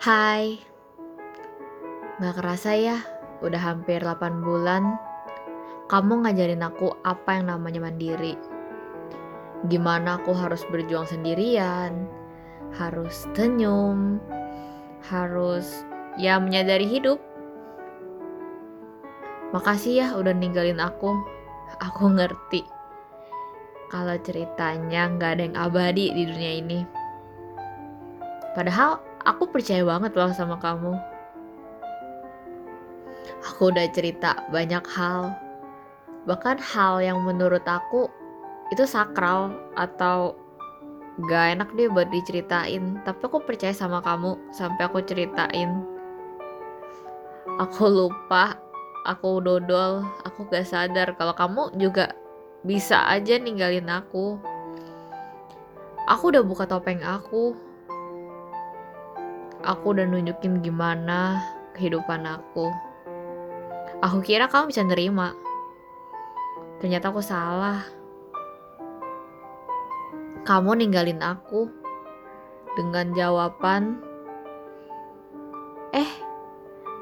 Hai, gak kerasa ya, udah hampir 8 bulan kamu ngajarin aku apa yang namanya mandiri. Gimana aku harus berjuang sendirian, harus senyum, harus ya menyadari hidup. Makasih ya udah ninggalin aku, aku ngerti. Kalau ceritanya nggak ada yang abadi di dunia ini. Padahal aku percaya banget loh sama kamu. Aku udah cerita banyak hal, bahkan hal yang menurut aku itu sakral atau gak enak deh buat diceritain. Tapi aku percaya sama kamu sampai aku ceritain. Aku lupa, aku dodol, aku gak sadar kalau kamu juga bisa aja ninggalin aku. Aku udah buka topeng aku. Aku udah nunjukin gimana kehidupan aku. Aku kira kamu bisa nerima. Ternyata aku salah. Kamu ninggalin aku dengan jawaban, "Eh,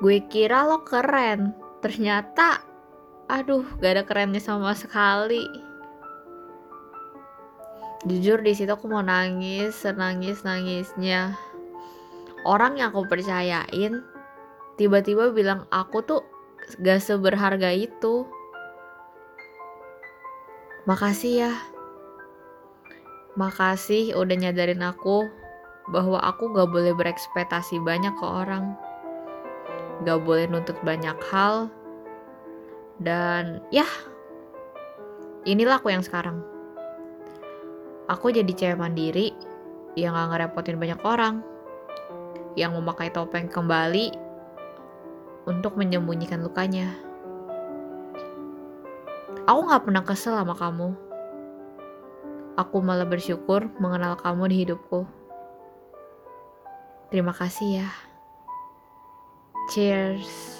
gue kira lo keren." Ternyata aduh gak ada kerennya sama sekali jujur di situ aku mau nangis senangis nangisnya orang yang aku percayain tiba-tiba bilang aku tuh gak seberharga itu makasih ya makasih udah nyadarin aku bahwa aku gak boleh berekspektasi banyak ke orang gak boleh nuntut banyak hal dan ya, inilah aku yang sekarang. Aku jadi cewek mandiri yang gak ngerepotin banyak orang. Yang memakai topeng kembali untuk menyembunyikan lukanya. Aku gak pernah kesel sama kamu. Aku malah bersyukur mengenal kamu di hidupku. Terima kasih ya. Cheers.